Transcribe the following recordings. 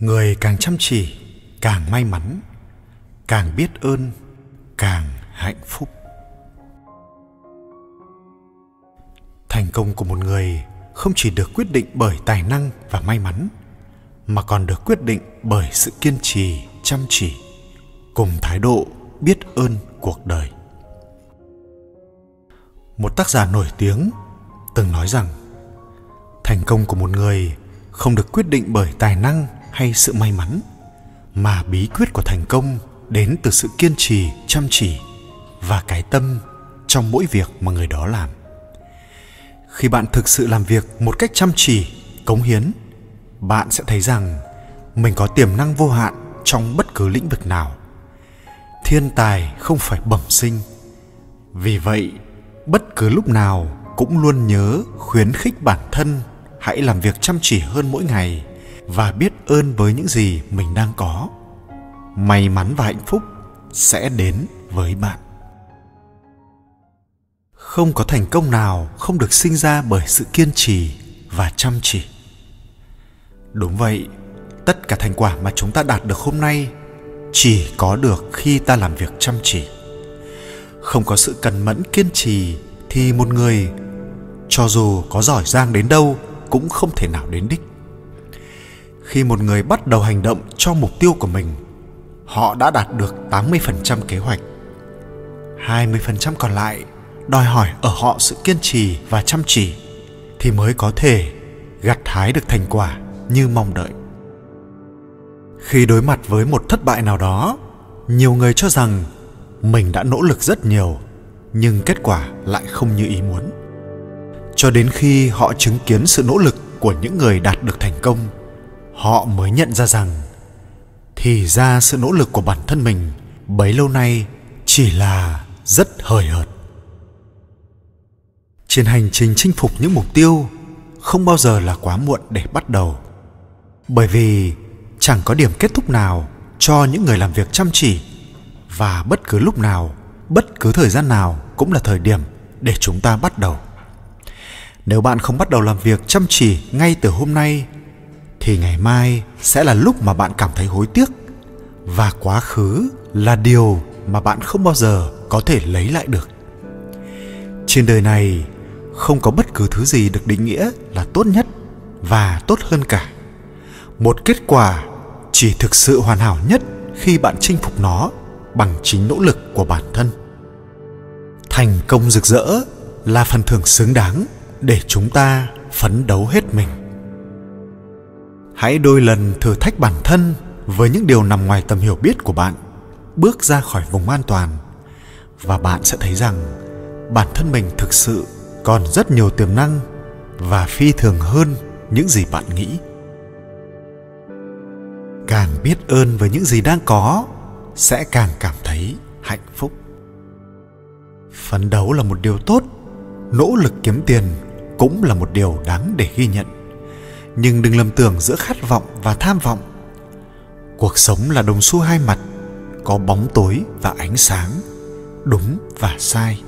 người càng chăm chỉ, càng may mắn, càng biết ơn, càng hạnh phúc. Thành công của một người không chỉ được quyết định bởi tài năng và may mắn, mà còn được quyết định bởi sự kiên trì, chăm chỉ, cùng thái độ biết ơn cuộc đời. Một tác giả nổi tiếng từng nói rằng, thành công của một người không được quyết định bởi tài năng hay sự may mắn mà bí quyết của thành công đến từ sự kiên trì, chăm chỉ và cái tâm trong mỗi việc mà người đó làm. Khi bạn thực sự làm việc một cách chăm chỉ, cống hiến, bạn sẽ thấy rằng mình có tiềm năng vô hạn trong bất cứ lĩnh vực nào. Thiên tài không phải bẩm sinh. Vì vậy, bất cứ lúc nào cũng luôn nhớ khuyến khích bản thân hãy làm việc chăm chỉ hơn mỗi ngày và biết ơn với những gì mình đang có. May mắn và hạnh phúc sẽ đến với bạn. Không có thành công nào không được sinh ra bởi sự kiên trì và chăm chỉ. Đúng vậy, tất cả thành quả mà chúng ta đạt được hôm nay chỉ có được khi ta làm việc chăm chỉ. Không có sự cần mẫn kiên trì thì một người, cho dù có giỏi giang đến đâu cũng không thể nào đến đích khi một người bắt đầu hành động cho mục tiêu của mình, họ đã đạt được 80% kế hoạch. 20% còn lại đòi hỏi ở họ sự kiên trì và chăm chỉ thì mới có thể gặt hái được thành quả như mong đợi. Khi đối mặt với một thất bại nào đó, nhiều người cho rằng mình đã nỗ lực rất nhiều, nhưng kết quả lại không như ý muốn. Cho đến khi họ chứng kiến sự nỗ lực của những người đạt được thành công họ mới nhận ra rằng, thì ra sự nỗ lực của bản thân mình bấy lâu nay chỉ là rất hời hợt. Trên hành trình chinh phục những mục tiêu không bao giờ là quá muộn để bắt đầu. Bởi vì chẳng có điểm kết thúc nào cho những người làm việc chăm chỉ và bất cứ lúc nào, bất cứ thời gian nào cũng là thời điểm để chúng ta bắt đầu. Nếu bạn không bắt đầu làm việc chăm chỉ ngay từ hôm nay thì ngày mai sẽ là lúc mà bạn cảm thấy hối tiếc. Và quá khứ là điều mà bạn không bao giờ có thể lấy lại được. Trên đời này, không có bất cứ thứ gì được định nghĩa là tốt nhất và tốt hơn cả. Một kết quả chỉ thực sự hoàn hảo nhất khi bạn chinh phục nó bằng chính nỗ lực của bản thân. Thành công rực rỡ là phần thưởng xứng đáng để chúng ta phấn đấu hết mình hãy đôi lần thử thách bản thân với những điều nằm ngoài tầm hiểu biết của bạn. Bước ra khỏi vùng an toàn. Và bạn sẽ thấy rằng bản thân mình thực sự còn rất nhiều tiềm năng và phi thường hơn những gì bạn nghĩ. Càng biết ơn với những gì đang có, sẽ càng cảm thấy hạnh phúc. Phấn đấu là một điều tốt, nỗ lực kiếm tiền cũng là một điều đáng để ghi nhận nhưng đừng lầm tưởng giữa khát vọng và tham vọng. Cuộc sống là đồng xu hai mặt, có bóng tối và ánh sáng, đúng và sai.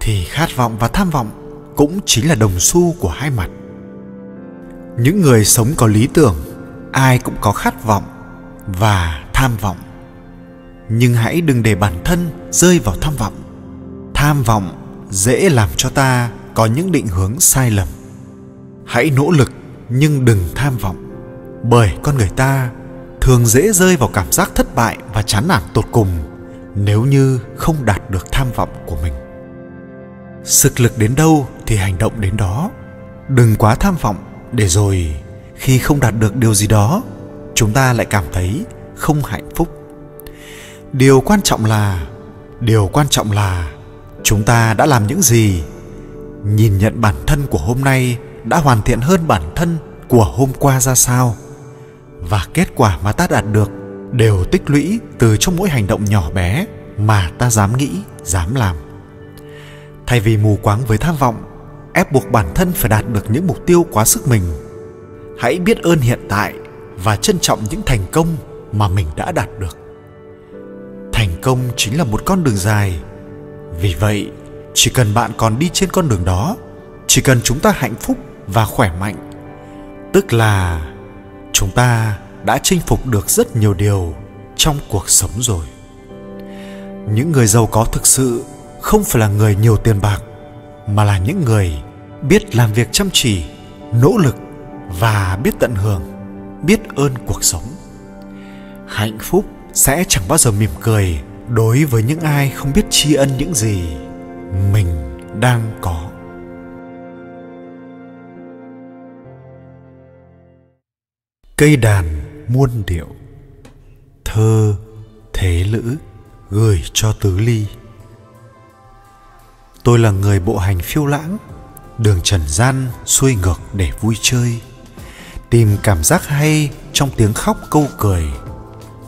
Thì khát vọng và tham vọng cũng chính là đồng xu của hai mặt. Những người sống có lý tưởng, ai cũng có khát vọng và tham vọng. Nhưng hãy đừng để bản thân rơi vào tham vọng. Tham vọng dễ làm cho ta có những định hướng sai lầm. Hãy nỗ lực nhưng đừng tham vọng, bởi con người ta thường dễ rơi vào cảm giác thất bại và chán nản tột cùng nếu như không đạt được tham vọng của mình. Sức lực đến đâu thì hành động đến đó. Đừng quá tham vọng để rồi khi không đạt được điều gì đó, chúng ta lại cảm thấy không hạnh phúc. Điều quan trọng là, điều quan trọng là chúng ta đã làm những gì? Nhìn nhận bản thân của hôm nay đã hoàn thiện hơn bản thân của hôm qua ra sao. Và kết quả mà ta đạt được đều tích lũy từ trong mỗi hành động nhỏ bé mà ta dám nghĩ, dám làm. Thay vì mù quáng với tham vọng, ép buộc bản thân phải đạt được những mục tiêu quá sức mình, hãy biết ơn hiện tại và trân trọng những thành công mà mình đã đạt được. Thành công chính là một con đường dài. Vì vậy, chỉ cần bạn còn đi trên con đường đó, chỉ cần chúng ta hạnh phúc và khỏe mạnh. Tức là chúng ta đã chinh phục được rất nhiều điều trong cuộc sống rồi. Những người giàu có thực sự không phải là người nhiều tiền bạc, mà là những người biết làm việc chăm chỉ, nỗ lực và biết tận hưởng, biết ơn cuộc sống. Hạnh phúc sẽ chẳng bao giờ mỉm cười đối với những ai không biết tri ân những gì mình đang có. Cây đàn muôn điệu, thơ thế lữ gửi cho tứ ly. Tôi là người bộ hành phiêu lãng, đường trần gian xuôi ngược để vui chơi. Tìm cảm giác hay trong tiếng khóc câu cười,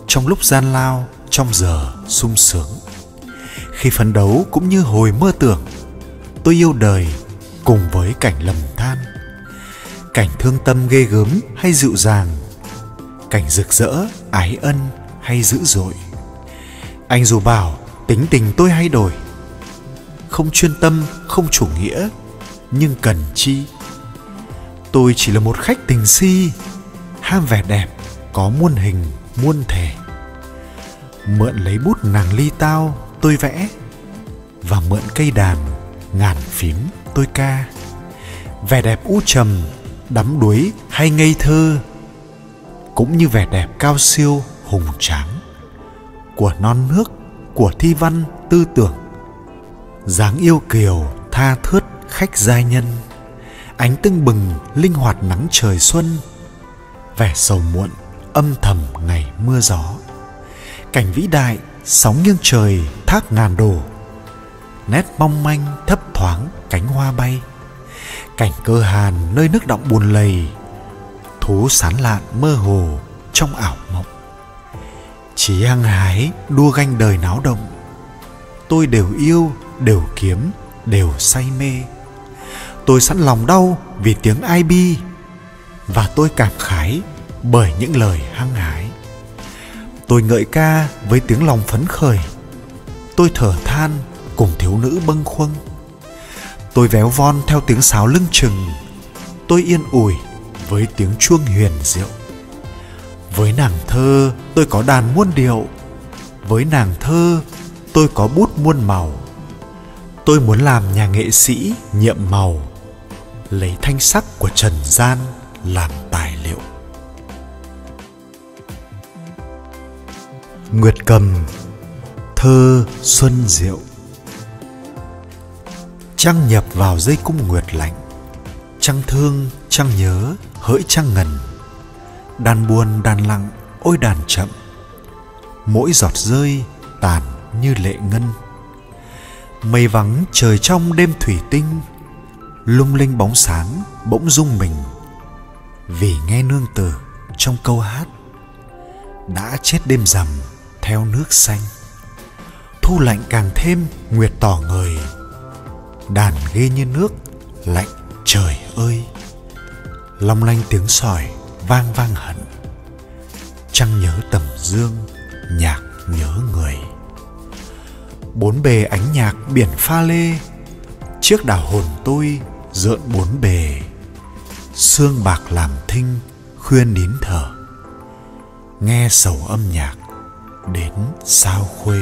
trong lúc gian lao, trong giờ sung sướng. Khi phấn đấu cũng như hồi mơ tưởng, tôi yêu đời cùng với cảnh lầm than. Cảnh thương tâm ghê gớm hay dịu dàng cảnh rực rỡ, ái ân hay dữ dội. Anh dù bảo tính tình tôi hay đổi, không chuyên tâm, không chủ nghĩa, nhưng cần chi. Tôi chỉ là một khách tình si, ham vẻ đẹp, có muôn hình, muôn thể. Mượn lấy bút nàng ly tao, tôi vẽ, và mượn cây đàn ngàn phím, tôi ca. Vẻ đẹp u trầm, đắm đuối hay ngây thơ cũng như vẻ đẹp cao siêu, hùng tráng của non nước của thi văn tư tưởng. Dáng yêu kiều, tha thướt khách giai nhân, ánh tưng bừng linh hoạt nắng trời xuân, vẻ sầu muộn âm thầm ngày mưa gió. Cảnh vĩ đại, sóng nghiêng trời, thác ngàn đổ, nét mong manh thấp thoáng cánh hoa bay. Cảnh cơ hàn nơi nước động buồn lầy thú sán lạn mơ hồ trong ảo mộng. Chỉ hăng hái đua ganh đời náo động, tôi đều yêu, đều kiếm, đều say mê. Tôi sẵn lòng đau vì tiếng ai bi và tôi cảm khái bởi những lời hăng hái. Tôi ngợi ca với tiếng lòng phấn khởi, tôi thở than cùng thiếu nữ bâng khuâng. Tôi véo von theo tiếng sáo lưng chừng, tôi yên ủi với tiếng chuông huyền diệu. Với nàng thơ, tôi có đàn muôn điệu. Với nàng thơ, tôi có bút muôn màu. Tôi muốn làm nhà nghệ sĩ nhiệm màu, lấy thanh sắc của trần gian làm tài liệu. Nguyệt cầm, thơ xuân diệu. Trăng nhập vào dây cung nguyệt lạnh, trăng thương trăng nhớ, hỡi trăng ngần. Đàn buồn đàn lặng, ôi đàn chậm. Mỗi giọt rơi tàn như lệ ngân. Mây vắng trời trong đêm thủy tinh, lung linh bóng sáng bỗng rung mình. Vì nghe nương tử trong câu hát, đã chết đêm rằm theo nước xanh. Thu lạnh càng thêm nguyệt tỏ ngời, đàn ghê như nước lạnh trời ơi long lanh tiếng sỏi vang vang hận. Trăng nhớ tầm dương, nhạc nhớ người. Bốn bề ánh nhạc biển pha lê chiếc đảo hồn tôi rợn bốn bề. Xương bạc làm thinh khuyên nín thở. Nghe sầu âm nhạc, đến sao khuê.